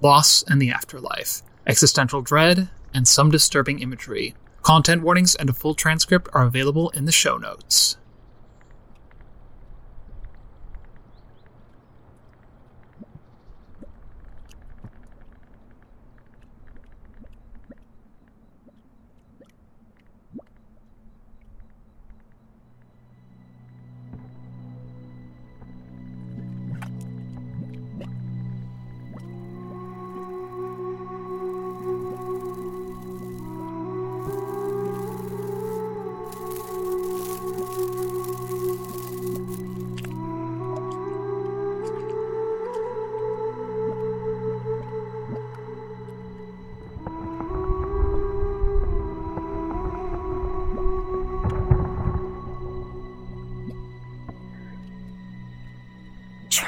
loss, and the afterlife, existential dread, and some disturbing imagery. Content warnings and a full transcript are available in the show notes.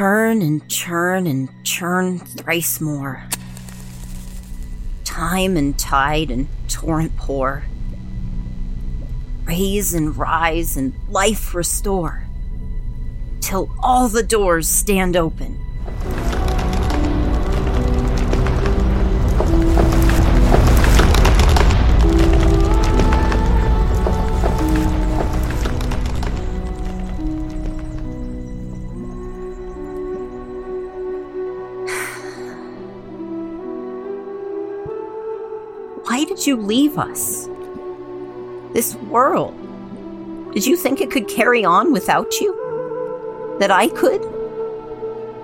Churn and churn and churn thrice more. Time and tide and torrent pour. Raise and rise and life restore. Till all the doors stand open. You leave us? This world. Did you think it could carry on without you? That I could?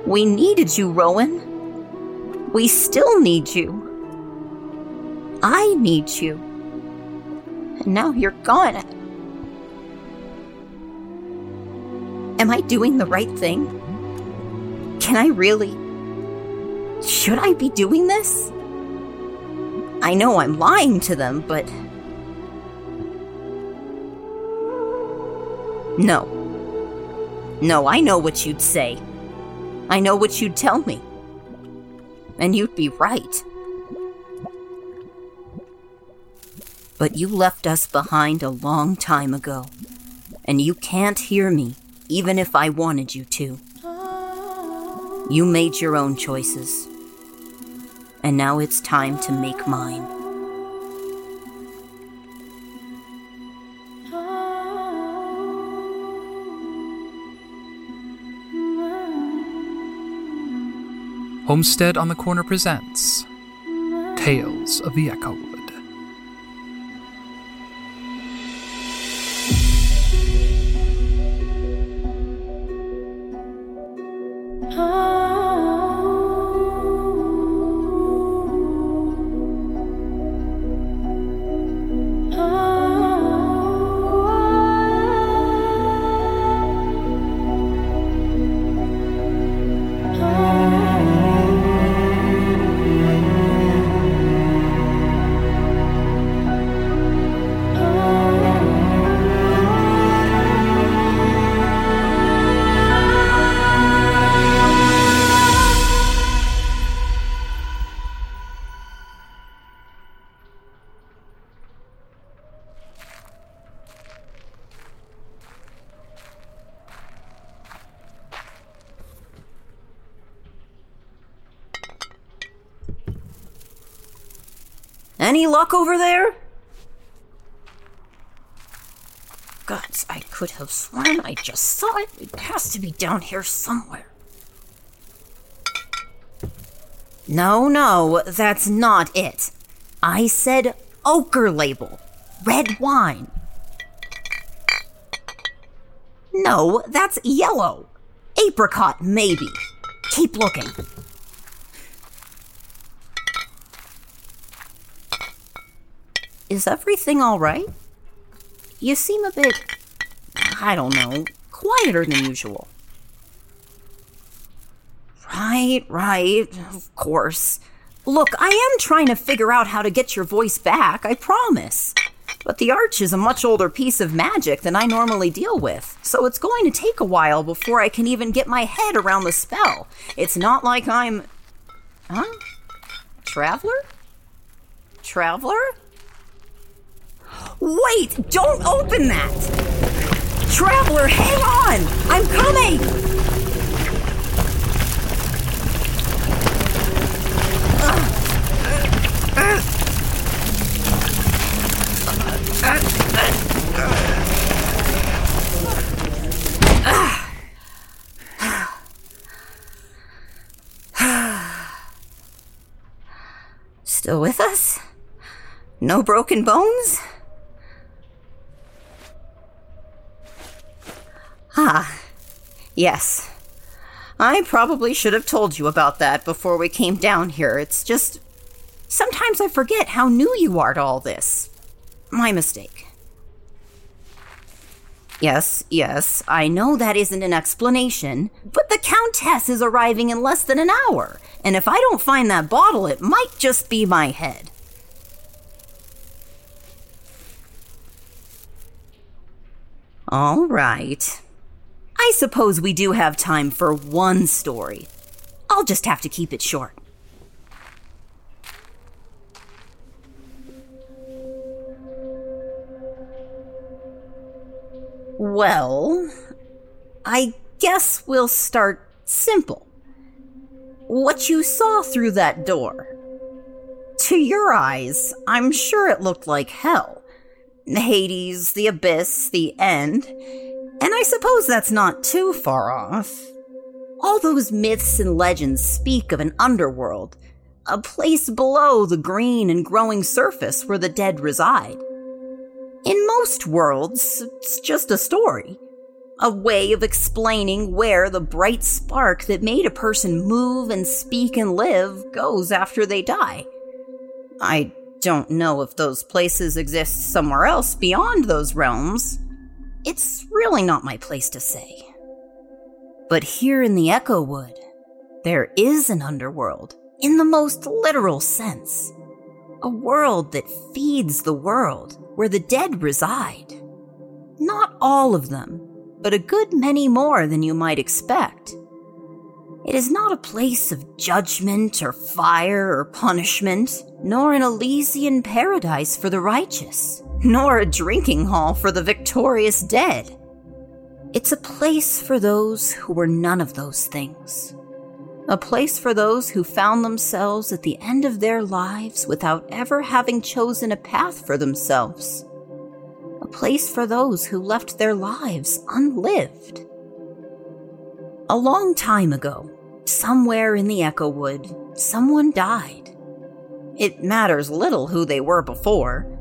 We needed you, Rowan. We still need you. I need you. And now you're gone. Am I doing the right thing? Can I really? Should I be doing this? I know I'm lying to them, but. No. No, I know what you'd say. I know what you'd tell me. And you'd be right. But you left us behind a long time ago. And you can't hear me, even if I wanted you to. You made your own choices and now it's time to make mine. Homestead on the Corner presents Tales of the Echowood. Any luck over there? Gods, I could have sworn I just saw it. It has to be down here somewhere. No, no, that's not it. I said ochre label. Red wine. No, that's yellow. Apricot, maybe. Keep looking. Is everything all right? You seem a bit, I don't know, quieter than usual. Right, right, of course. Look, I am trying to figure out how to get your voice back, I promise. But the arch is a much older piece of magic than I normally deal with, so it's going to take a while before I can even get my head around the spell. It's not like I'm. Huh? Traveler? Traveler? Wait! Don't open that! Traveler, hang on! I'm coming! Still with us? No broken bones? Ah, yes. I probably should have told you about that before we came down here. It's just. Sometimes I forget how new you are to all this. My mistake. Yes, yes, I know that isn't an explanation, but the Countess is arriving in less than an hour, and if I don't find that bottle, it might just be my head. All right. I suppose we do have time for one story. I'll just have to keep it short. Well, I guess we'll start simple. What you saw through that door. To your eyes, I'm sure it looked like hell. Hades, the abyss, the end. And I suppose that's not too far off. All those myths and legends speak of an underworld, a place below the green and growing surface where the dead reside. In most worlds, it's just a story. A way of explaining where the bright spark that made a person move and speak and live goes after they die. I don't know if those places exist somewhere else beyond those realms. It's really not my place to say. But here in the Echowood, there is an underworld, in the most literal sense. A world that feeds the world where the dead reside. Not all of them, but a good many more than you might expect. It is not a place of judgment or fire or punishment, nor an Elysian paradise for the righteous, nor a drinking hall for the victorious dead. It's a place for those who were none of those things. A place for those who found themselves at the end of their lives without ever having chosen a path for themselves. A place for those who left their lives unlived. A long time ago, somewhere in the Echowood, someone died. It matters little who they were before.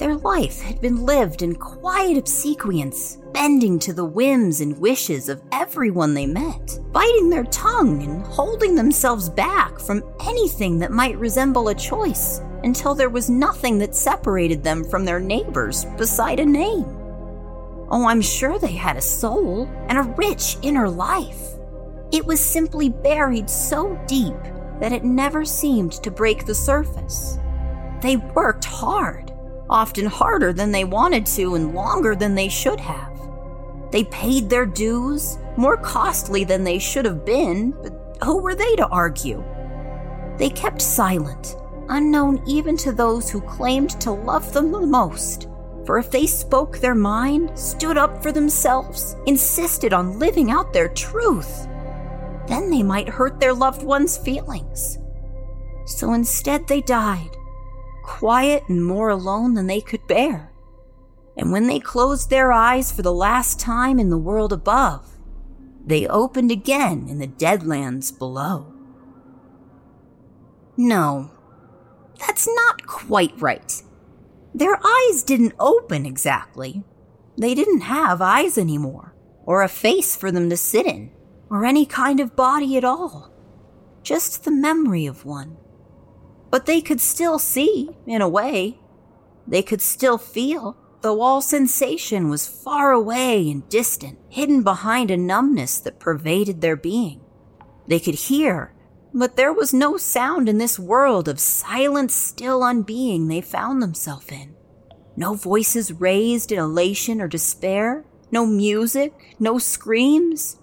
Their life had been lived in quiet obsequience, bending to the whims and wishes of everyone they met, biting their tongue and holding themselves back from anything that might resemble a choice until there was nothing that separated them from their neighbors beside a name. Oh, I'm sure they had a soul and a rich inner life. It was simply buried so deep that it never seemed to break the surface. They worked hard often harder than they wanted to and longer than they should have. They paid their dues, more costly than they should have been, but who were they to argue? They kept silent, unknown even to those who claimed to love them the most. For if they spoke their mind, stood up for themselves, insisted on living out their truth, then they might hurt their loved ones' feelings. So instead, they died, quiet and more alone than they could bear. And when they closed their eyes for the last time in the world above, they opened again in the deadlands below. No, that's not quite right. Their eyes didn't open exactly. They didn't have eyes anymore, or a face for them to sit in, or any kind of body at all. Just the memory of one. But they could still see, in a way. They could still feel, though all sensation was far away and distant, hidden behind a numbness that pervaded their being. They could hear, but there was no sound in this world of silent, still unbeing they found themselves in. No voices raised in elation or despair, no music, no screams,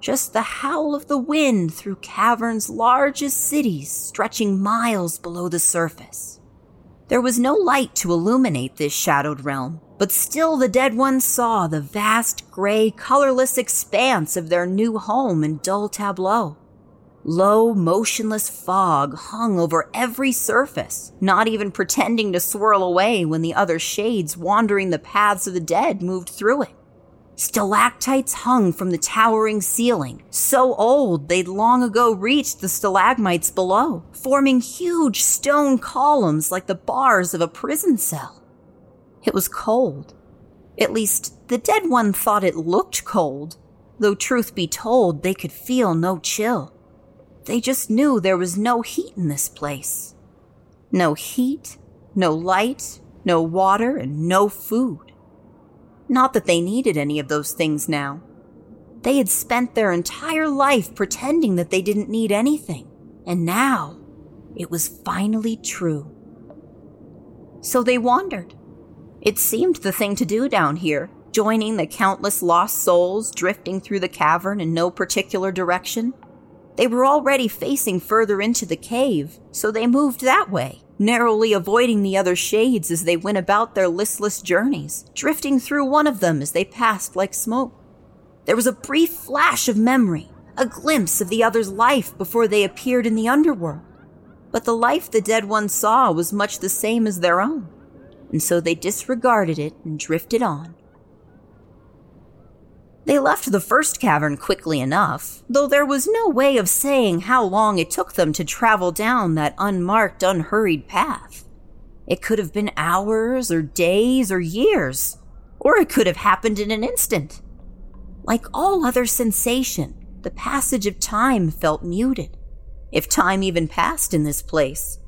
just the howl of the wind through caverns large as cities stretching miles below the surface. There was no light to illuminate this shadowed realm, but still the dead ones saw the vast, gray, colorless expanse of their new home in dull tableau. Low, motionless fog hung over every surface, not even pretending to swirl away when the other shades wandering the paths of the dead moved through it. Stalactites hung from the towering ceiling, so old they'd long ago reached the stalagmites below, forming huge stone columns like the bars of a prison cell. It was cold. At least, the dead one thought it looked cold, though truth be told, they could feel no chill. They just knew there was no heat in this place. No heat, no light, no water, and no food. Not that they needed any of those things now. They had spent their entire life pretending that they didn't need anything, and now it was finally true. So they wandered. It seemed the thing to do down here, joining the countless lost souls drifting through the cavern in no particular direction. They were already facing further into the cave, so they moved that way, narrowly avoiding the other shades as they went about their listless journeys, drifting through one of them as they passed like smoke. There was a brief flash of memory, a glimpse of the other's life before they appeared in the underworld. But the life the dead one saw was much the same as their own, and so they disregarded it and drifted on. They left the first cavern quickly enough, though there was no way of saying how long it took them to travel down that unmarked, unhurried path. It could have been hours or days or years, or it could have happened in an instant. Like all other sensation, the passage of time felt muted, if time even passed in this place.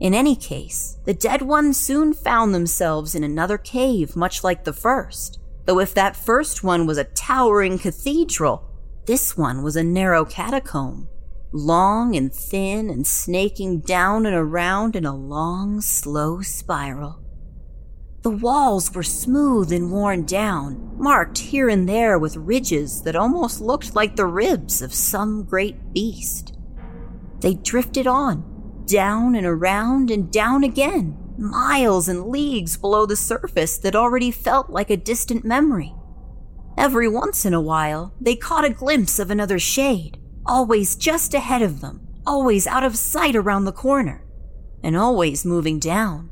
In any case, the dead ones soon found themselves in another cave much like the first. Though if that first one was a towering cathedral, this one was a narrow catacomb, long and thin and snaking down and around in a long, slow spiral. The walls were smooth and worn down, marked here and there with ridges that almost looked like the ribs of some great beast. They drifted on, down and around and down again, miles and leagues below the surface that already felt like a distant memory. Every once in a while, they caught a glimpse of another shade, always just ahead of them, always out of sight around the corner, and always moving down.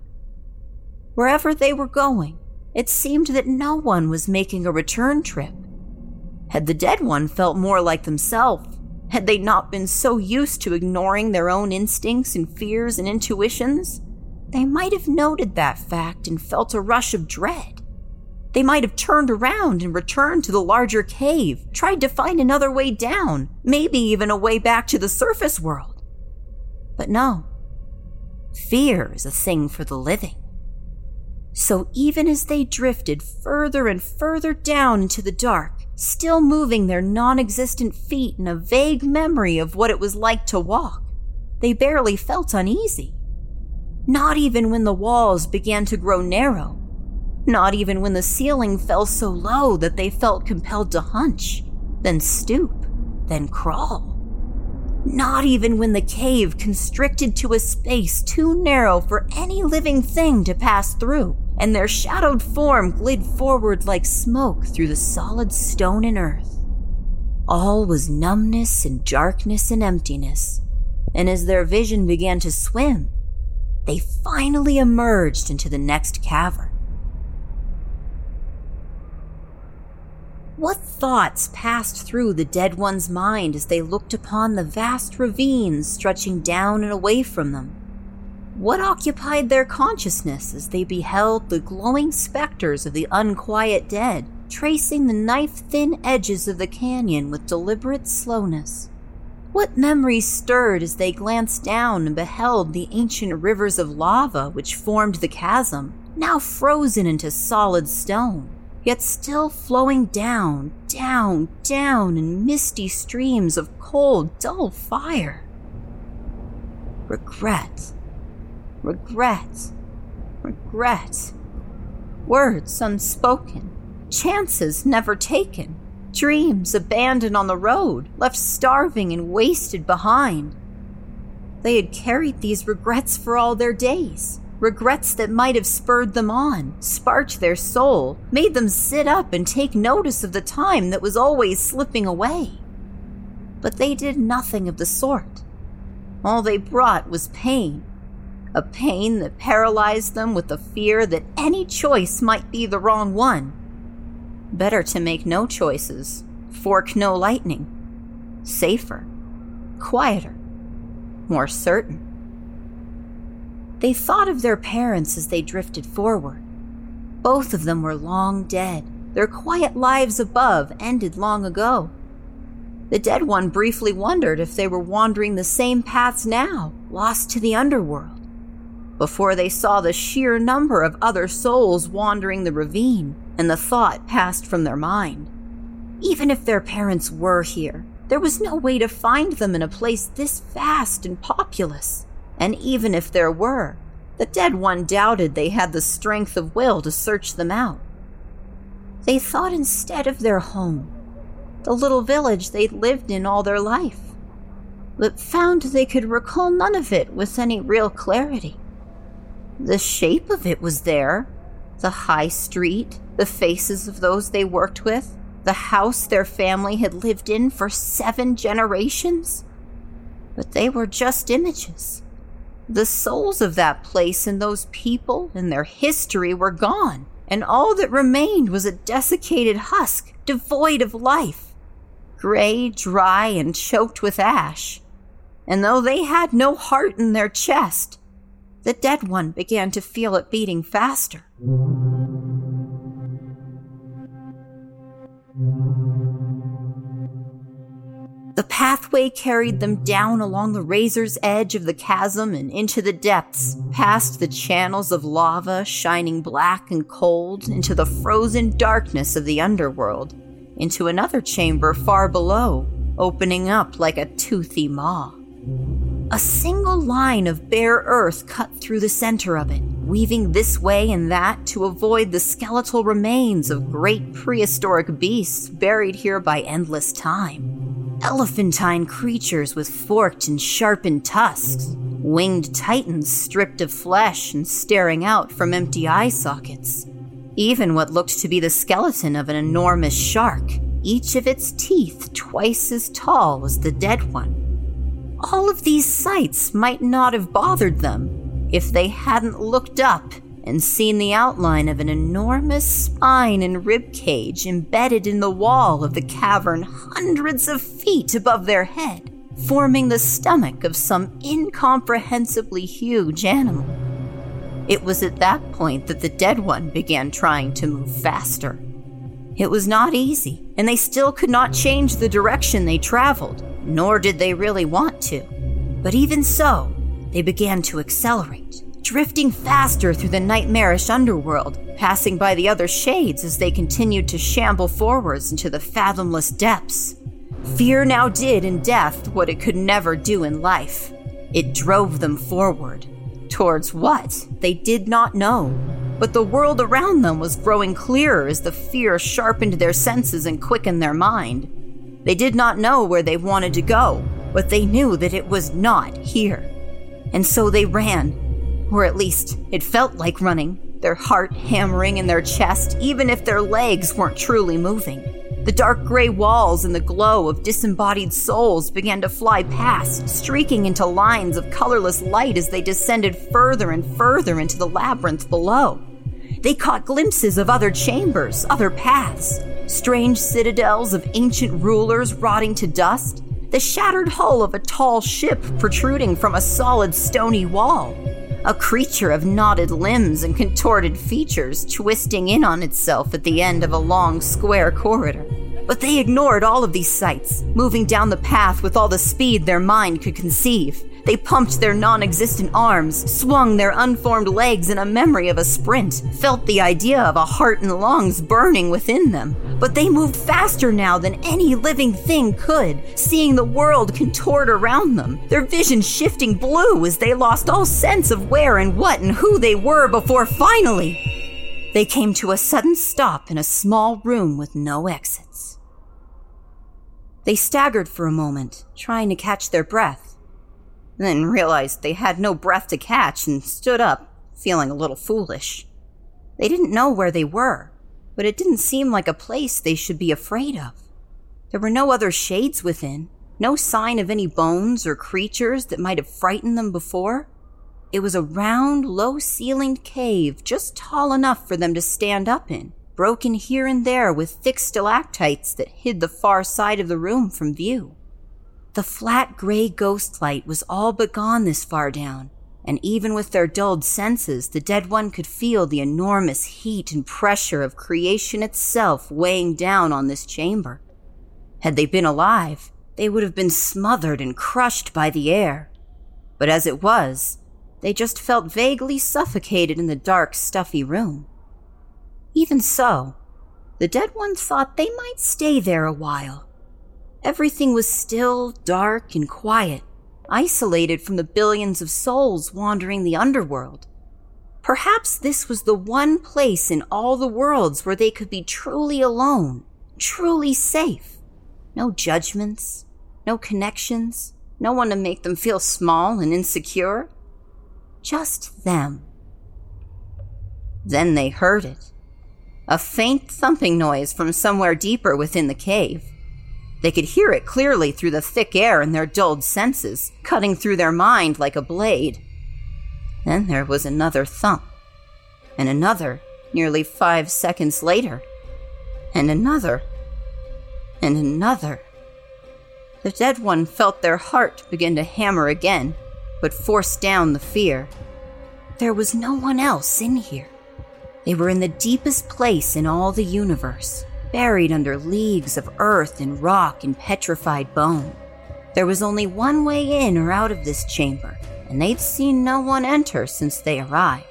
Wherever they were going, it seemed that no one was making a return trip. Had the dead one felt more like themselves, had they not been so used to ignoring their own instincts and fears and intuitions, they might have noted that fact and felt a rush of dread. They might have turned around and returned to the larger cave, tried to find another way down, maybe even a way back to the surface world. But no. Fear is a thing for the living. So even as they drifted further and further down into the dark, still moving their non existent feet in a vague memory of what it was like to walk, they barely felt uneasy. Not even when the walls began to grow narrow. Not even when the ceiling fell so low that they felt compelled to hunch, then stoop, then crawl. Not even when the cave constricted to a space too narrow for any living thing to pass through, and their shadowed form glid forward like smoke through the solid stone and earth. All was numbness and darkness and emptiness, and as their vision began to swim, they finally emerged into the next cavern. What thoughts passed through the dead one's mind as they looked upon the vast ravines stretching down and away from them? What occupied their consciousness as they beheld the glowing specters of the unquiet dead tracing the knife thin edges of the canyon with deliberate slowness? What memories stirred as they glanced down and beheld the ancient rivers of lava which formed the chasm, now frozen into solid stone? yet still flowing down, down, down in misty streams of cold, dull fire. Regret, regret, regret. Words unspoken, chances never taken, dreams abandoned on the road, left starving and wasted behind. They had carried these regrets for all their days regrets that might have spurred them on, sparked their soul, made them sit up and take notice of the time that was always slipping away. But they did nothing of the sort. All they brought was pain, a pain that paralyzed them with the fear that any choice might be the wrong one. Better to make no choices, fork no lightning. Safer, quieter, more certain. They thought of their parents as they drifted forward. Both of them were long dead. Their quiet lives above ended long ago. The dead one briefly wondered if they were wandering the same paths now, lost to the underworld, before they saw the sheer number of other souls wandering the ravine, and the thought passed from their mind. Even if their parents were here, there was no way to find them in a place this vast and populous and even if there were, the dead one doubted they had the strength of will to search them out. They thought instead of their home, the little village they'd lived in all their life, but found they could recall none of it with any real clarity. The shape of it was there the high street, the faces of those they worked with, the house their family had lived in for seven generations. But they were just images the souls of that place and those people and their history were gone, and all that remained was a desiccated husk, devoid of life, gray, dry, and choked with ash. And though they had no heart in their chest, the dead one began to feel it beating faster. The pathway carried them down along the razor's edge of the chasm and into the depths, past the channels of lava shining black and cold, into the frozen darkness of the underworld, into another chamber far below, opening up like a toothy maw. A single line of bare earth cut through the center of it, weaving this way and that to avoid the skeletal remains of great prehistoric beasts buried here by endless time elephantine creatures with forked and sharpened tusks, winged titans stripped of flesh and staring out from empty eye sockets, even what looked to be the skeleton of an enormous shark, each of its teeth twice as tall as the dead one. All of these sights might not have bothered them if they hadn't looked up and seen the outline of an enormous spine and rib cage embedded in the wall of the cavern hundreds of feet above their head, forming the stomach of some incomprehensibly huge animal. It was at that point that the dead one began trying to move faster. It was not easy, and they still could not change the direction they traveled, nor did they really want to. But even so, they began to accelerate drifting faster through the nightmarish underworld, passing by the other shades as they continued to shamble forwards into the fathomless depths. Fear now did in death what it could never do in life. It drove them forward. Towards what? They did not know. But the world around them was growing clearer as the fear sharpened their senses and quickened their mind. They did not know where they wanted to go, but they knew that it was not here. And so they ran, or at least, it felt like running, their heart hammering in their chest, even if their legs weren't truly moving. The dark gray walls and the glow of disembodied souls began to fly past, streaking into lines of colorless light as they descended further and further into the labyrinth below. They caught glimpses of other chambers, other paths, strange citadels of ancient rulers rotting to dust, the shattered hull of a tall ship protruding from a solid stony wall, a creature of knotted limbs and contorted features twisting in on itself at the end of a long square corridor. But they ignored all of these sights, moving down the path with all the speed their mind could conceive. They pumped their non existent arms, swung their unformed legs in a memory of a sprint, felt the idea of a heart and lungs burning within them. But they moved faster now than any living thing could, seeing the world contort around them, their vision shifting blue as they lost all sense of where and what and who they were before finally. They came to a sudden stop in a small room with no exits. They staggered for a moment, trying to catch their breath then realized they had no breath to catch and stood up, feeling a little foolish. They didn't know where they were, but it didn't seem like a place they should be afraid of. There were no other shades within, no sign of any bones or creatures that might have frightened them before. It was a round, low ceilinged cave just tall enough for them to stand up in, broken here and there with thick stalactites that hid the far side of the room from view. The flat gray ghost light was all but gone this far down, and even with their dulled senses, the dead one could feel the enormous heat and pressure of creation itself weighing down on this chamber. Had they been alive, they would have been smothered and crushed by the air. But as it was, they just felt vaguely suffocated in the dark, stuffy room. Even so, the dead one thought they might stay there a while Everything was still, dark, and quiet, isolated from the billions of souls wandering the underworld. Perhaps this was the one place in all the worlds where they could be truly alone, truly safe. No judgments, no connections, no one to make them feel small and insecure. Just them. Then they heard it. A faint thumping noise from somewhere deeper within the cave. They could hear it clearly through the thick air in their dulled senses, cutting through their mind like a blade. Then there was another thump, and another nearly five seconds later, and another, and another. The dead one felt their heart begin to hammer again, but forced down the fear. There was no one else in here. They were in the deepest place in all the universe buried under leagues of earth and rock and petrified bone. There was only one way in or out of this chamber, and they'd seen no one enter since they arrived.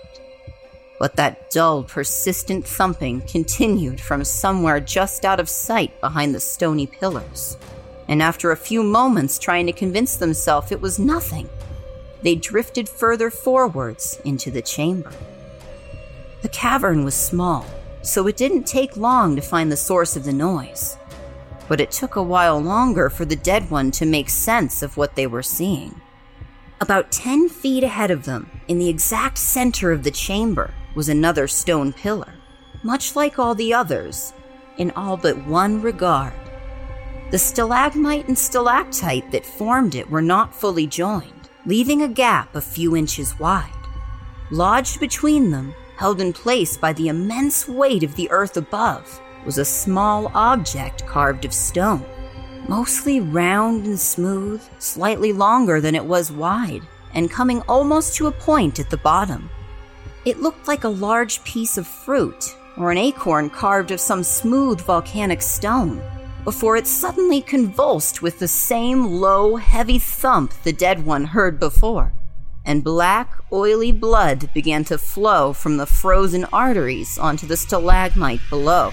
But that dull, persistent thumping continued from somewhere just out of sight behind the stony pillars. And after a few moments trying to convince themselves it was nothing, they drifted further forwards into the chamber. The cavern was small, so it didn't take long to find the source of the noise. But it took a while longer for the dead one to make sense of what they were seeing. About 10 feet ahead of them, in the exact center of the chamber, was another stone pillar, much like all the others, in all but one regard. The stalagmite and stalactite that formed it were not fully joined, leaving a gap a few inches wide. Lodged between them held in place by the immense weight of the earth above, was a small object carved of stone, mostly round and smooth, slightly longer than it was wide, and coming almost to a point at the bottom. It looked like a large piece of fruit or an acorn carved of some smooth volcanic stone, before it suddenly convulsed with the same low, heavy thump the dead one heard before and black, oily blood began to flow from the frozen arteries onto the stalagmite below.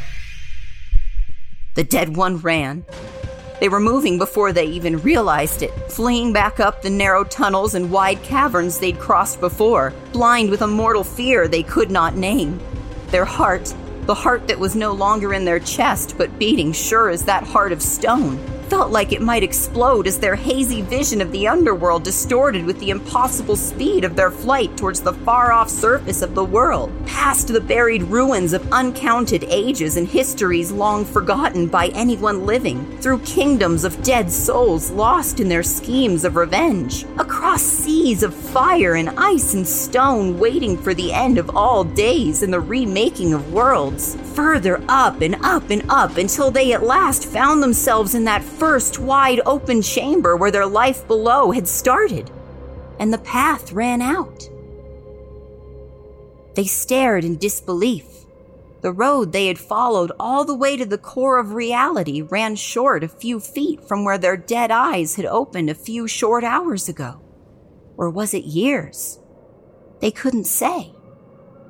The dead one ran. They were moving before they even realized it, fleeing back up the narrow tunnels and wide caverns they'd crossed before, blind with a mortal fear they could not name. Their heart, the heart that was no longer in their chest but beating sure as that heart of stone, felt like it might explode as their hazy vision of the underworld distorted with the impossible speed of their flight towards the far off surface of the world, past the buried ruins of uncounted ages and histories long forgotten by anyone living, through kingdoms of dead souls lost in their schemes of revenge, across seas of fire and ice and stone waiting for the end of all days and the remaking of worlds, further up and up and up until they at last found themselves in that first wide open chamber where their life below had started, and the path ran out. They stared in disbelief. The road they had followed all the way to the core of reality ran short a few feet from where their dead eyes had opened a few short hours ago. Or was it years? They couldn't say.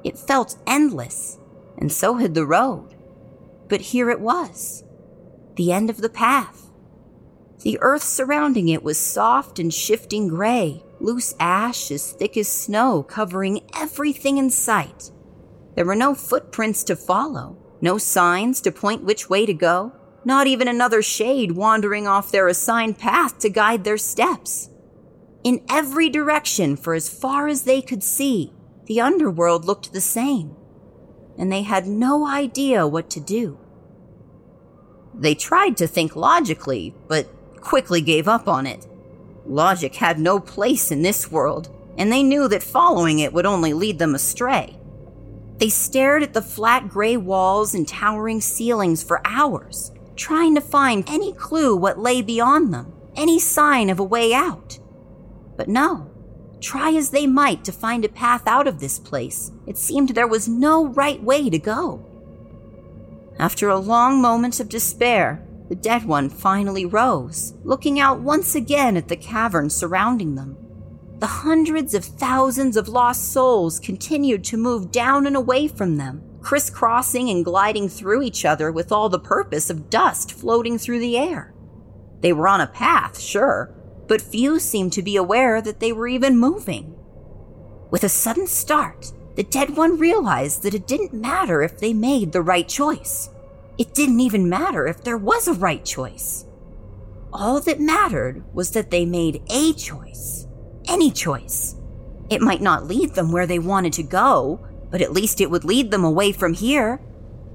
It felt endless, and so had the road. But here it was the end of the path. The earth surrounding it was soft and shifting gray, loose ash as thick as snow covering everything in sight. There were no footprints to follow, no signs to point which way to go, not even another shade wandering off their assigned path to guide their steps. In every direction, for as far as they could see, the underworld looked the same, and they had no idea what to do. They tried to think logically, but quickly gave up on it. Logic had no place in this world, and they knew that following it would only lead them astray. They stared at the flat gray walls and towering ceilings for hours, trying to find any clue what lay beyond them, any sign of a way out. But no, try as they might to find a path out of this place, it seemed there was no right way to go. After a long moment of despair, the dead one finally rose, looking out once again at the cavern surrounding them. The hundreds of thousands of lost souls continued to move down and away from them, crisscrossing and gliding through each other with all the purpose of dust floating through the air. They were on a path, sure, but few seemed to be aware that they were even moving. With a sudden start, the dead one realized that it didn't matter if they made the right choice. It didn't even matter if there was a right choice. All that mattered was that they made a choice. Any choice. It might not lead them where they wanted to go, but at least it would lead them away from here.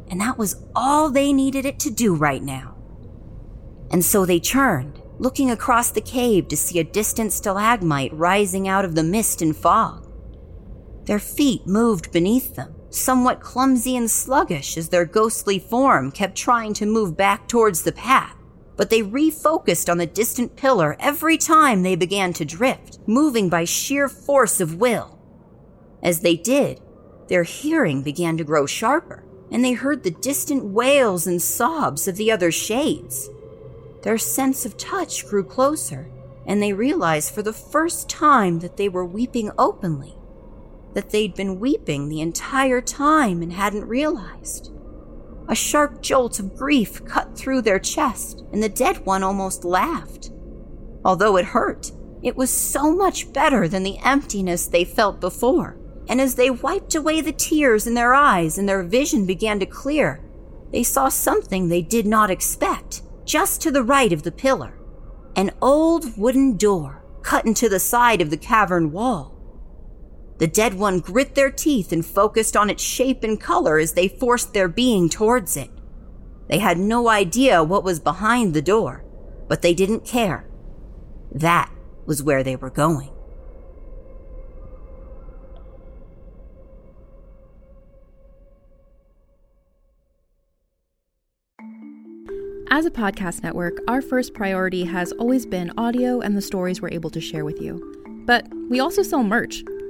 And that was all they needed it to do right now. And so they turned, looking across the cave to see a distant stalagmite rising out of the mist and fog. Their feet moved beneath them, somewhat clumsy and sluggish as their ghostly form kept trying to move back towards the path. But they refocused on the distant pillar every time they began to drift, moving by sheer force of will. As they did, their hearing began to grow sharper, and they heard the distant wails and sobs of the other shades. Their sense of touch grew closer, and they realized for the first time that they were weeping openly that they'd been weeping the entire time and hadn't realized. A sharp jolt of grief cut through their chest, and the dead one almost laughed. Although it hurt, it was so much better than the emptiness they felt before. And as they wiped away the tears in their eyes and their vision began to clear, they saw something they did not expect, just to the right of the pillar. An old wooden door cut into the side of the cavern wall. The dead one grit their teeth and focused on its shape and color as they forced their being towards it. They had no idea what was behind the door, but they didn't care. That was where they were going. As a podcast network, our first priority has always been audio and the stories we're able to share with you. But we also sell merch.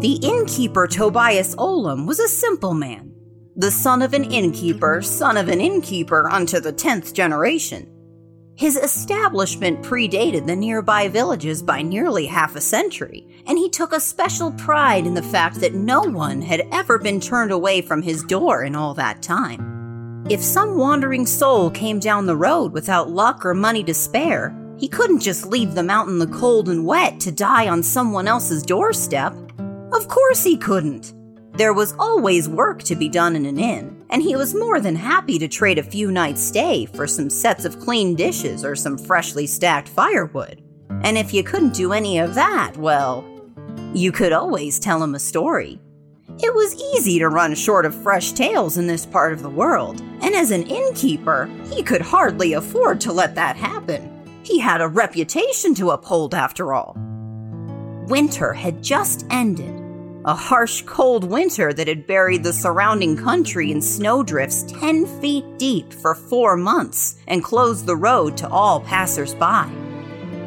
The innkeeper Tobias Olam was a simple man, the son of an innkeeper, son of an innkeeper unto the tenth generation. His establishment predated the nearby villages by nearly half a century, and he took a special pride in the fact that no one had ever been turned away from his door in all that time. If some wandering soul came down the road without luck or money to spare, he couldn't just leave them out in the cold and wet to die on someone else's doorstep. Of course he couldn't. There was always work to be done in an inn, and he was more than happy to trade a few nights' stay for some sets of clean dishes or some freshly stacked firewood. And if you couldn't do any of that, well, you could always tell him a story. It was easy to run short of fresh tales in this part of the world, and as an innkeeper, he could hardly afford to let that happen. He had a reputation to uphold, after all. Winter had just ended. A harsh, cold winter that had buried the surrounding country in snowdrifts 10 feet deep for four months and closed the road to all passers-by.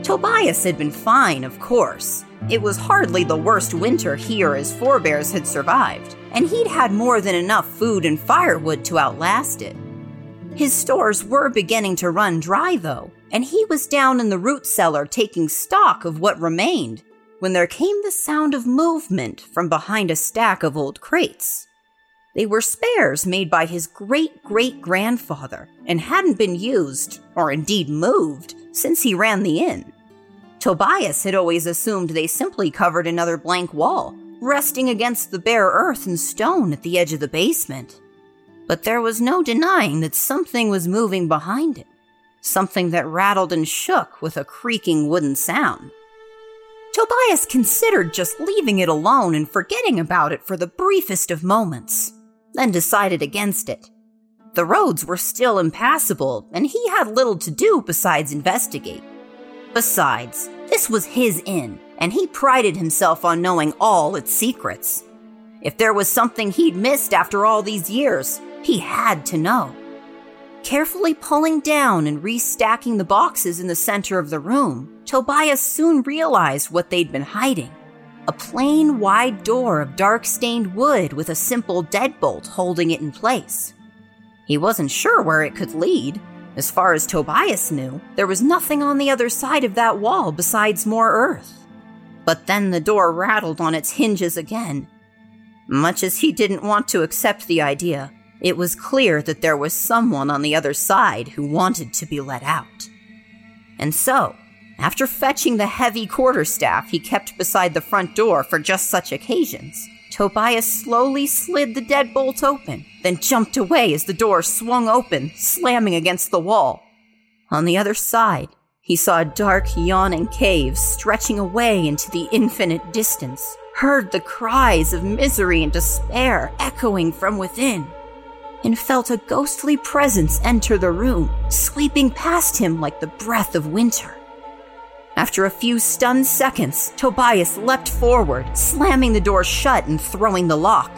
Tobias had been fine, of course. It was hardly the worst winter he or his forebears had survived, and he'd had more than enough food and firewood to outlast it. His stores were beginning to run dry, though, and he was down in the root cellar taking stock of what remained when there came the sound of movement from behind a stack of old crates. They were spares made by his great great grandfather and hadn't been used, or indeed moved, since he ran the inn. Tobias had always assumed they simply covered another blank wall, resting against the bare earth and stone at the edge of the basement. But there was no denying that something was moving behind it, something that rattled and shook with a creaking wooden sound. Tobias considered just leaving it alone and forgetting about it for the briefest of moments, then decided against it. The roads were still impassable, and he had little to do besides investigate. Besides, this was his inn, and he prided himself on knowing all its secrets. If there was something he'd missed after all these years, he had to know. Carefully pulling down and restacking the boxes in the center of the room, Tobias soon realized what they'd been hiding a plain, wide door of dark stained wood with a simple deadbolt holding it in place. He wasn't sure where it could lead. As far as Tobias knew, there was nothing on the other side of that wall besides more earth. But then the door rattled on its hinges again. Much as he didn't want to accept the idea, it was clear that there was someone on the other side who wanted to be let out. And so, after fetching the heavy quarterstaff he kept beside the front door for just such occasions, Tobias slowly slid the deadbolt open, then jumped away as the door swung open, slamming against the wall. On the other side, he saw a dark, yawning cave stretching away into the infinite distance, heard the cries of misery and despair echoing from within and felt a ghostly presence enter the room, sweeping past him like the breath of winter. After a few stunned seconds, Tobias leapt forward, slamming the door shut and throwing the lock.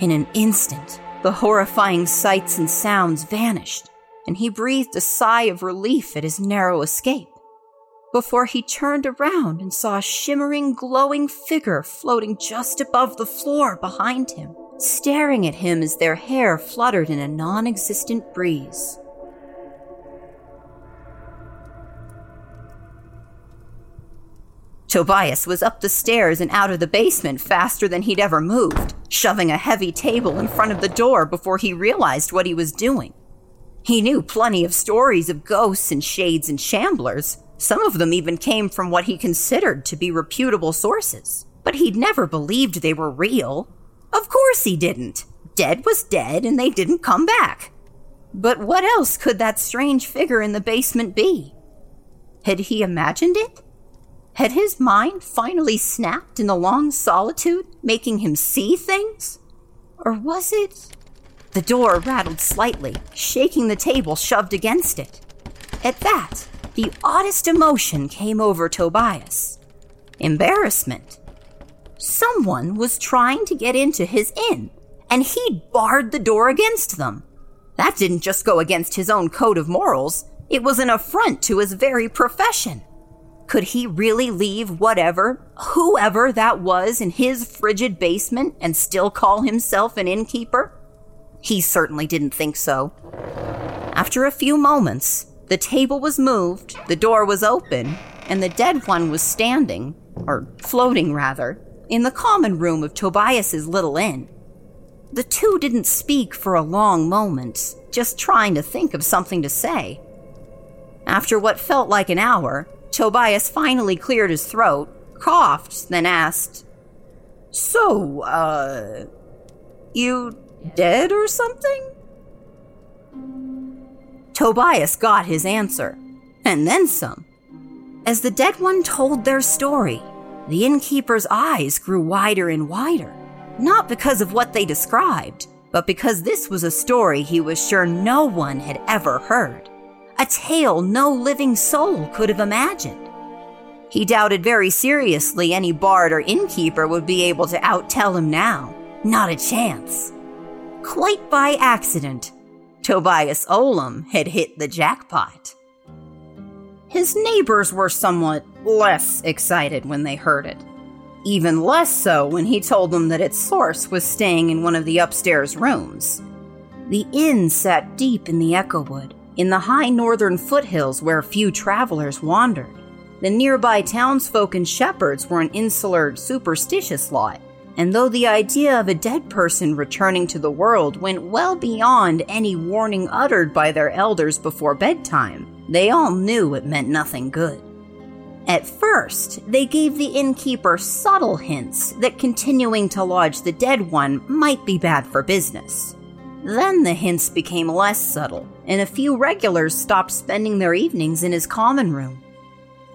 In an instant, the horrifying sights and sounds vanished, and he breathed a sigh of relief at his narrow escape. Before he turned around and saw a shimmering, glowing figure floating just above the floor behind him, staring at him as their hair fluttered in a non existent breeze. Tobias was up the stairs and out of the basement faster than he'd ever moved, shoving a heavy table in front of the door before he realized what he was doing. He knew plenty of stories of ghosts and shades and shamblers. Some of them even came from what he considered to be reputable sources. But he'd never believed they were real. Of course he didn't. Dead was dead and they didn't come back. But what else could that strange figure in the basement be? Had he imagined it? Had his mind finally snapped in the long solitude, making him see things? Or was it? The door rattled slightly, shaking the table shoved against it. At that, the oddest emotion came over Tobias embarrassment. Someone was trying to get into his inn, and he'd barred the door against them. That didn't just go against his own code of morals, it was an affront to his very profession. Could he really leave whatever, whoever that was in his frigid basement and still call himself an innkeeper? He certainly didn't think so. After a few moments, the table was moved, the door was open, and the dead one was standing, or floating rather, in the common room of Tobias's little inn. The two didn't speak for a long moment, just trying to think of something to say. After what felt like an hour, Tobias finally cleared his throat, coughed, then asked, So, uh, you dead or something? Tobias got his answer, and then some. As the dead one told their story, the innkeeper's eyes grew wider and wider, not because of what they described, but because this was a story he was sure no one had ever heard a tale no living soul could have imagined. He doubted very seriously any bard or innkeeper would be able to outtell him now. Not a chance. Quite by accident, Tobias Olam had hit the jackpot. His neighbors were somewhat less excited when they heard it. Even less so when he told them that its source was staying in one of the upstairs rooms. The inn sat deep in the Echowood, in the high northern foothills where few travelers wandered. The nearby townsfolk and shepherds were an insular, superstitious lot, and though the idea of a dead person returning to the world went well beyond any warning uttered by their elders before bedtime, they all knew it meant nothing good. At first, they gave the innkeeper subtle hints that continuing to lodge the dead one might be bad for business. Then the hints became less subtle, and a few regulars stopped spending their evenings in his common room.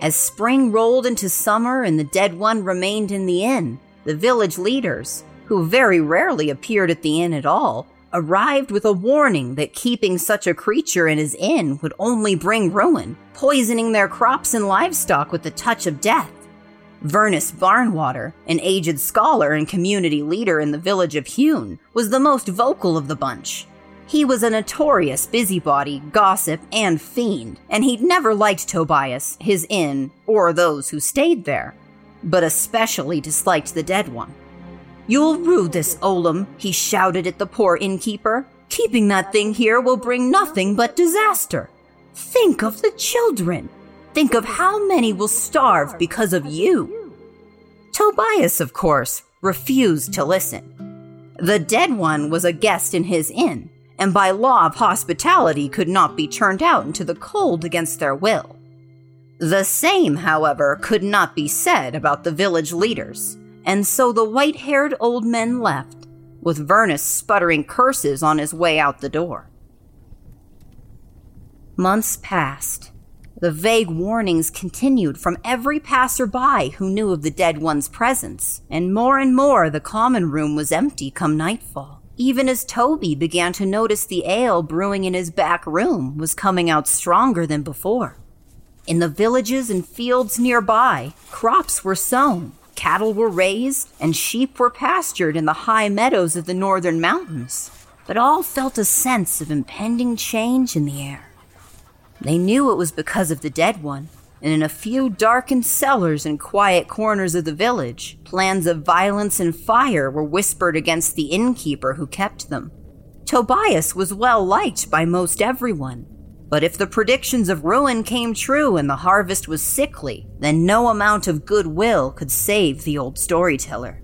As spring rolled into summer and the dead one remained in the inn, the village leaders, who very rarely appeared at the inn at all, arrived with a warning that keeping such a creature in his inn would only bring ruin, poisoning their crops and livestock with the touch of death. Vernus Barnwater, an aged scholar and community leader in the village of Hune, was the most vocal of the bunch. He was a notorious busybody, gossip, and fiend, and he'd never liked Tobias, his inn, or those who stayed there, but especially disliked the dead one. You'll rue this, Olam, he shouted at the poor innkeeper. Keeping that thing here will bring nothing but disaster. Think of the children. Think of how many will starve because of you. Tobias, of course, refused to listen. The dead one was a guest in his inn, and by law of hospitality could not be turned out into the cold against their will. The same, however, could not be said about the village leaders, and so the white haired old men left, with Vernus sputtering curses on his way out the door. Months passed, the vague warnings continued from every passerby who knew of the dead one's presence, and more and more the common room was empty come nightfall. Even as Toby began to notice the ale brewing in his back room was coming out stronger than before. In the villages and fields nearby, crops were sown, cattle were raised, and sheep were pastured in the high meadows of the northern mountains. But all felt a sense of impending change in the air. They knew it was because of the dead one, and in a few darkened cellars and quiet corners of the village, plans of violence and fire were whispered against the innkeeper who kept them. Tobias was well liked by most everyone, but if the predictions of ruin came true and the harvest was sickly, then no amount of goodwill could save the old storyteller.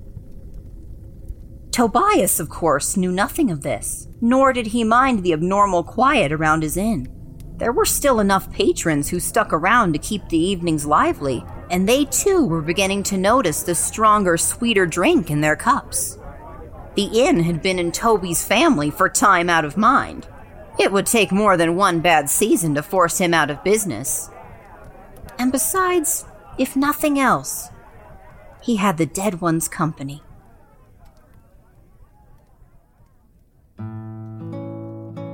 Tobias, of course, knew nothing of this, nor did he mind the abnormal quiet around his inn. There were still enough patrons who stuck around to keep the evenings lively, and they too were beginning to notice the stronger, sweeter drink in their cups. The inn had been in Toby's family for time out of mind. It would take more than one bad season to force him out of business. And besides, if nothing else, he had the dead one's company.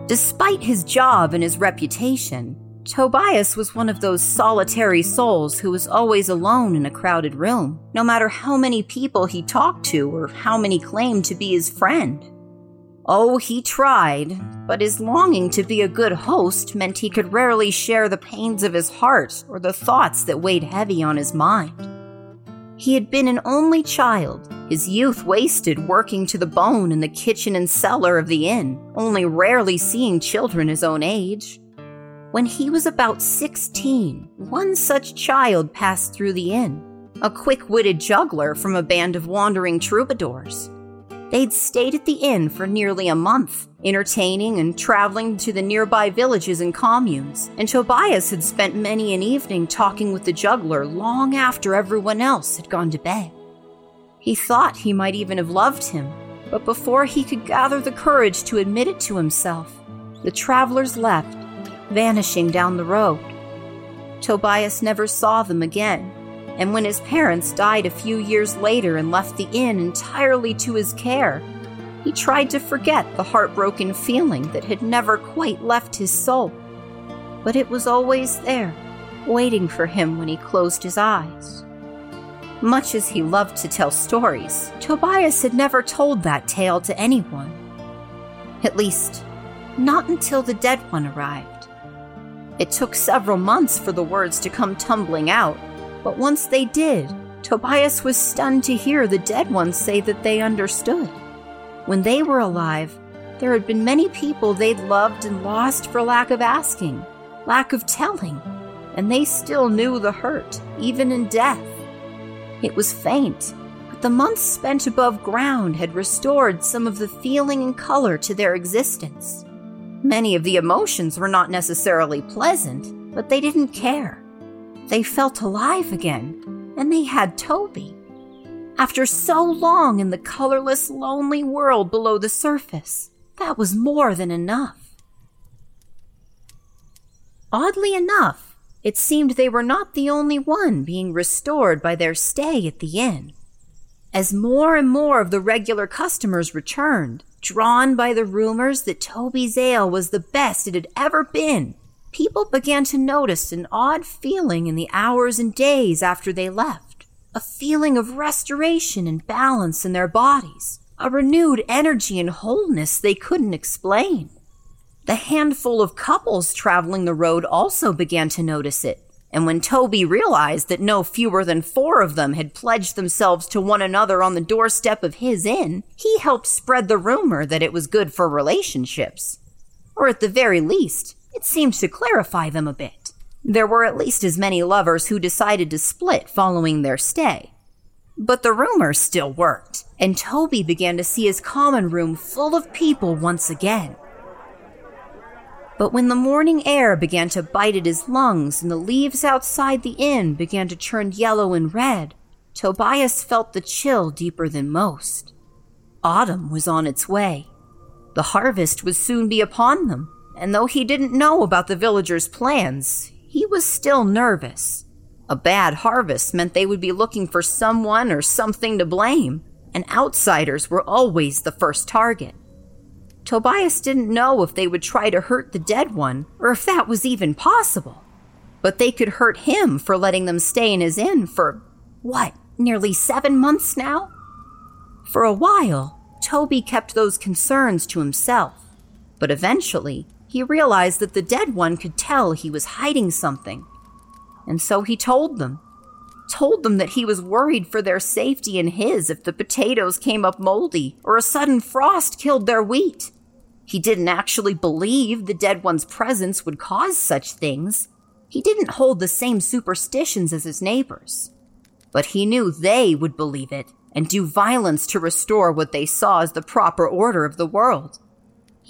Despite his job and his reputation, Tobias was one of those solitary souls who was always alone in a crowded room, no matter how many people he talked to or how many claimed to be his friend. Oh, he tried, but his longing to be a good host meant he could rarely share the pains of his heart or the thoughts that weighed heavy on his mind. He had been an only child, his youth wasted working to the bone in the kitchen and cellar of the inn, only rarely seeing children his own age. When he was about 16, one such child passed through the inn, a quick witted juggler from a band of wandering troubadours. They'd stayed at the inn for nearly a month, entertaining and traveling to the nearby villages and communes, and Tobias had spent many an evening talking with the juggler long after everyone else had gone to bed. He thought he might even have loved him, but before he could gather the courage to admit it to himself, the travelers left, vanishing down the road. Tobias never saw them again and when his parents died a few years later and left the inn entirely to his care, he tried to forget the heartbroken feeling that had never quite left his soul. But it was always there, waiting for him when he closed his eyes. Much as he loved to tell stories, Tobias had never told that tale to anyone. At least, not until the dead one arrived. It took several months for the words to come tumbling out, but once they did, Tobias was stunned to hear the dead ones say that they understood. When they were alive, there had been many people they'd loved and lost for lack of asking, lack of telling, and they still knew the hurt, even in death. It was faint, but the months spent above ground had restored some of the feeling and color to their existence. Many of the emotions were not necessarily pleasant, but they didn't care. They felt alive again, and they had Toby. After so long in the colorless, lonely world below the surface, that was more than enough. Oddly enough, it seemed they were not the only one being restored by their stay at the inn. As more and more of the regular customers returned, drawn by the rumors that Toby's ale was the best it had ever been, people began to notice an odd feeling in the hours and days after they left. A feeling of restoration and balance in their bodies, a renewed energy and wholeness they couldn't explain. The handful of couples traveling the road also began to notice it, and when Toby realized that no fewer than four of them had pledged themselves to one another on the doorstep of his inn, he helped spread the rumor that it was good for relationships. Or at the very least, it seemed to clarify them a bit. There were at least as many lovers who decided to split following their stay. But the rumor still worked, and Toby began to see his common room full of people once again. But when the morning air began to bite at his lungs and the leaves outside the inn began to turn yellow and red, Tobias felt the chill deeper than most. Autumn was on its way. The harvest would soon be upon them, and though he didn't know about the villagers' plans, he was still nervous. A bad harvest meant they would be looking for someone or something to blame, and outsiders were always the first target. Tobias didn't know if they would try to hurt the dead one or if that was even possible. but they could hurt him for letting them stay in his inn for, what, nearly seven months now? For a while, Toby kept those concerns to himself, but eventually he realized that the dead one could tell he was hiding something. And so he told them. Told them that he was worried for their safety and his if the potatoes came up moldy or a sudden frost killed their wheat. He didn't actually believe the dead one's presence would cause such things. He didn't hold the same superstitions as his neighbors. But he knew they would believe it and do violence to restore what they saw as the proper order of the world.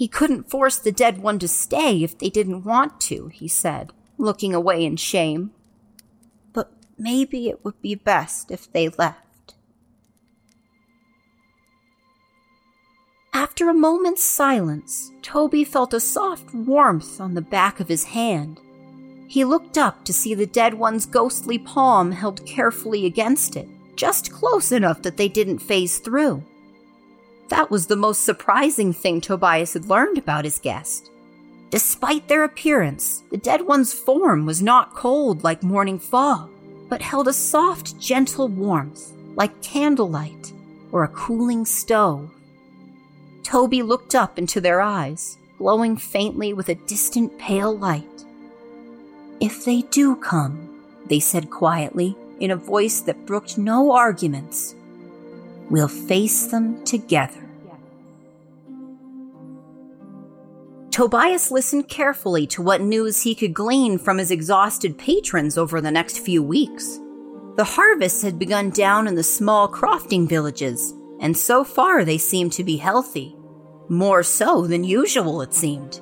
He couldn't force the dead one to stay if they didn't want to, he said, looking away in shame. But maybe it would be best if they left. After a moment's silence, Toby felt a soft warmth on the back of his hand. He looked up to see the dead one's ghostly palm held carefully against it, just close enough that they didn't phase through. That was the most surprising thing Tobias had learned about his guest. Despite their appearance, the dead one's form was not cold like morning fog, but held a soft, gentle warmth like candlelight or a cooling stove. Toby looked up into their eyes, glowing faintly with a distant pale light. If they do come, they said quietly in a voice that brooked no arguments, we'll face them together. Tobias listened carefully to what news he could glean from his exhausted patrons over the next few weeks. The harvests had begun down in the small crofting villages, and so far they seemed to be healthy. More so than usual, it seemed.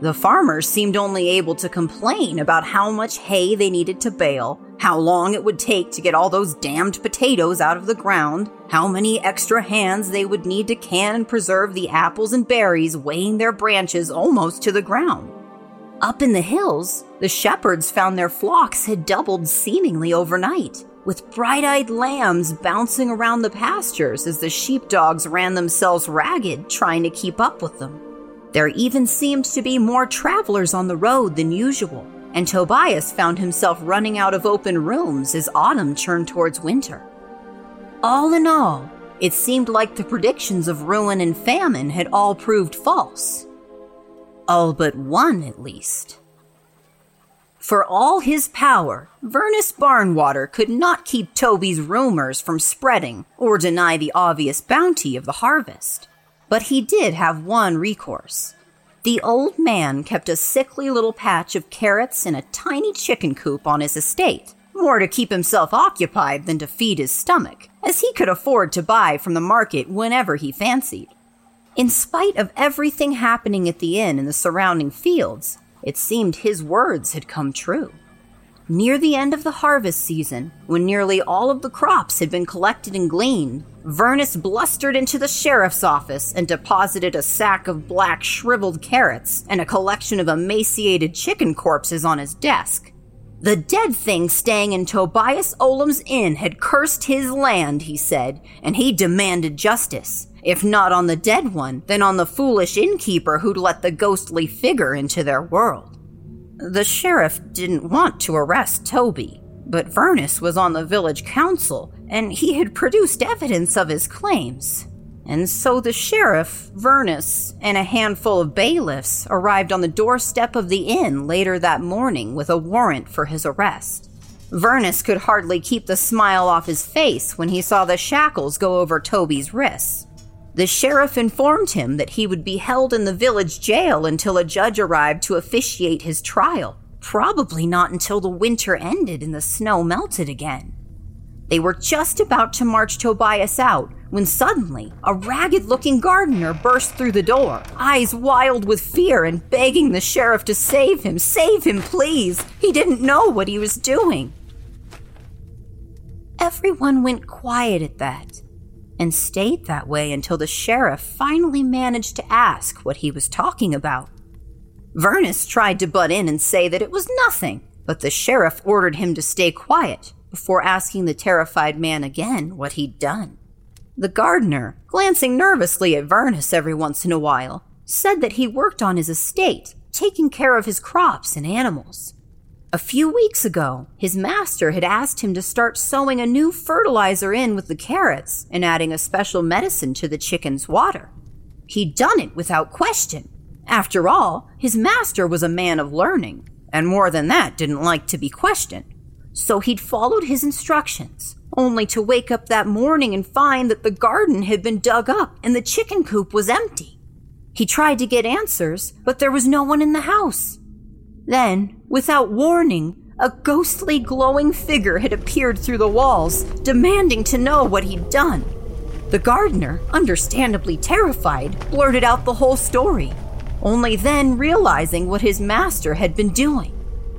The farmers seemed only able to complain about how much hay they needed to bale, how long it would take to get all those damned potatoes out of the ground, how many extra hands they would need to can and preserve the apples and berries weighing their branches almost to the ground. Up in the hills, the shepherds found their flocks had doubled seemingly overnight, with bright eyed lambs bouncing around the pastures as the sheepdogs ran themselves ragged trying to keep up with them. There even seemed to be more travelers on the road than usual, and Tobias found himself running out of open rooms as autumn turned towards winter. All in all, it seemed like the predictions of ruin and famine had all proved false. All but one, at least. For all his power, Vernus Barnwater could not keep Toby's rumors from spreading or deny the obvious bounty of the harvest. But he did have one recourse. The old man kept a sickly little patch of carrots in a tiny chicken coop on his estate, more to keep himself occupied than to feed his stomach, as he could afford to buy from the market whenever he fancied. In spite of everything happening at the inn and the surrounding fields, it seemed his words had come true. Near the end of the harvest season, when nearly all of the crops had been collected and gleaned, Vernus blustered into the sheriff's office and deposited a sack of black shriveled carrots and a collection of emaciated chicken corpses on his desk. The dead thing staying in Tobias Olam's inn had cursed his land, he said, and he demanded justice. If not on the dead one, then on the foolish innkeeper who'd let the ghostly figure into their world. The sheriff didn't want to arrest Toby, but Vernus was on the village council, and he had produced evidence of his claims. And so the sheriff, Vernus, and a handful of bailiffs arrived on the doorstep of the inn later that morning with a warrant for his arrest. Vernus could hardly keep the smile off his face when he saw the shackles go over Toby's wrists. The sheriff informed him that he would be held in the village jail until a judge arrived to officiate his trial, Probably not until the winter ended and the snow melted again. They were just about to march Tobias out when suddenly a ragged looking gardener burst through the door, eyes wild with fear and begging the sheriff to save him. Save him, please! He didn't know what he was doing. Everyone went quiet at that and stayed that way until the sheriff finally managed to ask what he was talking about. Vernus tried to butt in and say that it was nothing, but the sheriff ordered him to stay quiet before asking the terrified man again what he'd done. The gardener, glancing nervously at Vernus every once in a while, said that he worked on his estate, taking care of his crops and animals. A few weeks ago, his master had asked him to start sowing a new fertilizer in with the carrots and adding a special medicine to the chicken's water. He'd done it without question. After all, his master was a man of learning, and more than that, didn't like to be questioned. So he'd followed his instructions, only to wake up that morning and find that the garden had been dug up and the chicken coop was empty. He tried to get answers, but there was no one in the house. Then, without warning, a ghostly glowing figure had appeared through the walls, demanding to know what he'd done. The gardener, understandably terrified, blurted out the whole story, only then realizing what his master had been doing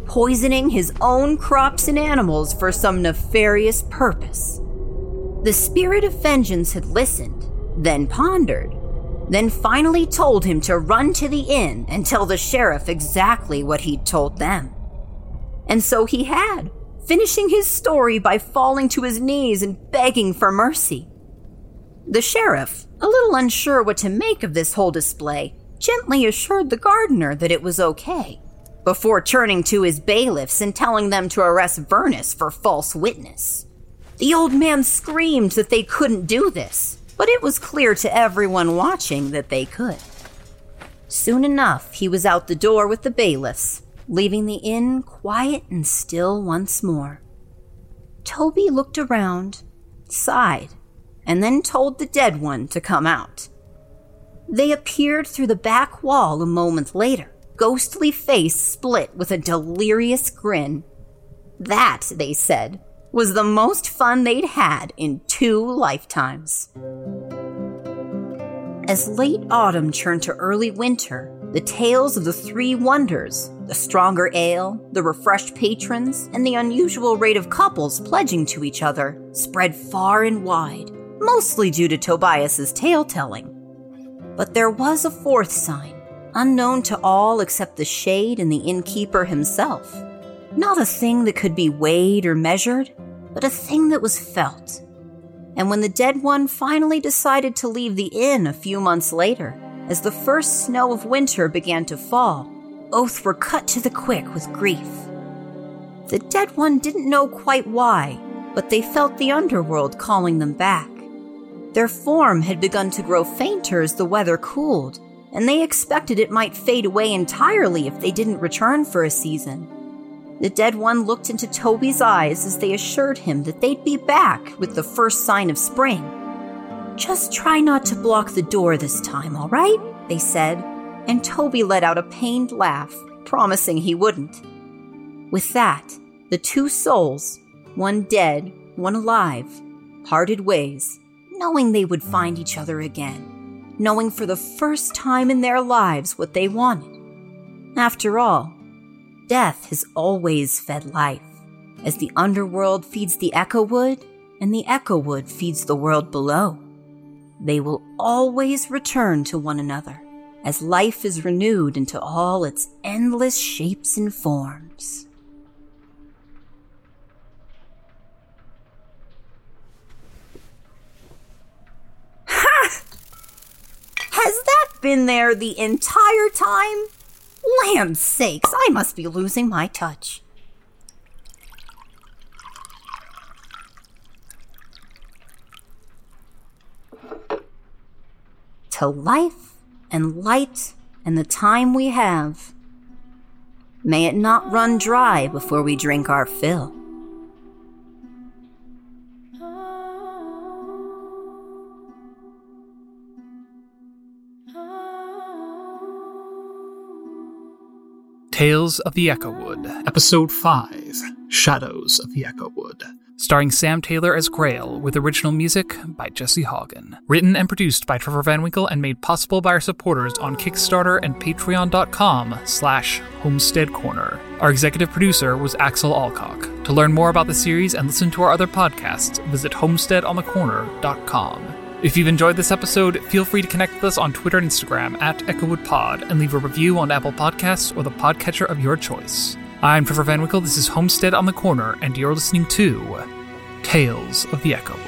poisoning his own crops and animals for some nefarious purpose. The spirit of vengeance had listened, then pondered, then finally told him to run to the inn and tell the sheriff exactly what he'd told them. And so he had, finishing his story by falling to his knees and begging for mercy. The sheriff, a little unsure what to make of this whole display, gently assured the gardener that it was okay, before turning to his bailiffs and telling them to arrest Vernus for false witness. The old man screamed that they couldn't do this, but it was clear to everyone watching that they could. Soon enough, he was out the door with the bailiffs, leaving the inn quiet and still once more. Toby looked around, sighed, and then told the dead one to come out. They appeared through the back wall a moment later, ghostly face split with a delirious grin. That, they said, was the most fun they'd had in two lifetimes. As late autumn turned to early winter, the tales of the three wonders the stronger ale, the refreshed patrons, and the unusual rate of couples pledging to each other spread far and wide, mostly due to Tobias's tale telling. But there was a fourth sign, unknown to all except the shade and the innkeeper himself. Not a thing that could be weighed or measured, but a thing that was felt. And when the dead one finally decided to leave the inn a few months later, as the first snow of winter began to fall, both were cut to the quick with grief. The dead one didn't know quite why, but they felt the underworld calling them back. Their form had begun to grow fainter as the weather cooled, and they expected it might fade away entirely if they didn't return for a season. The dead one looked into Toby's eyes as they assured him that they'd be back with the first sign of spring. Just try not to block the door this time, all right? They said, and Toby let out a pained laugh, promising he wouldn't. With that, the two souls, one dead, one alive, parted ways knowing they would find each other again, knowing for the first time in their lives what they wanted. After all, death has always fed life, as the underworld feeds the Echowood and the Echowood feeds the world below. They will always return to one another as life is renewed into all its endless shapes and forms. Has that been there the entire time? Land's sakes, I must be losing my touch. To life and light and the time we have. May it not run dry before we drink our fill. Tales of the Echowood, Episode 5 Shadows of the Echowood. Starring Sam Taylor as Grail, with original music by Jesse Haugen. Written and produced by Trevor Van Winkle and made possible by our supporters on Kickstarter and patreon.com slash homestead corner. Our executive producer was Axel Alcock. To learn more about the series and listen to our other podcasts, visit homesteadonthecorner.com. If you've enjoyed this episode, feel free to connect with us on Twitter and Instagram at EchowoodPod and leave a review on Apple Podcasts or the podcatcher of your choice. I'm Trevor Van Winkle, this is Homestead on the Corner, and you're listening to Tales of the Echowood.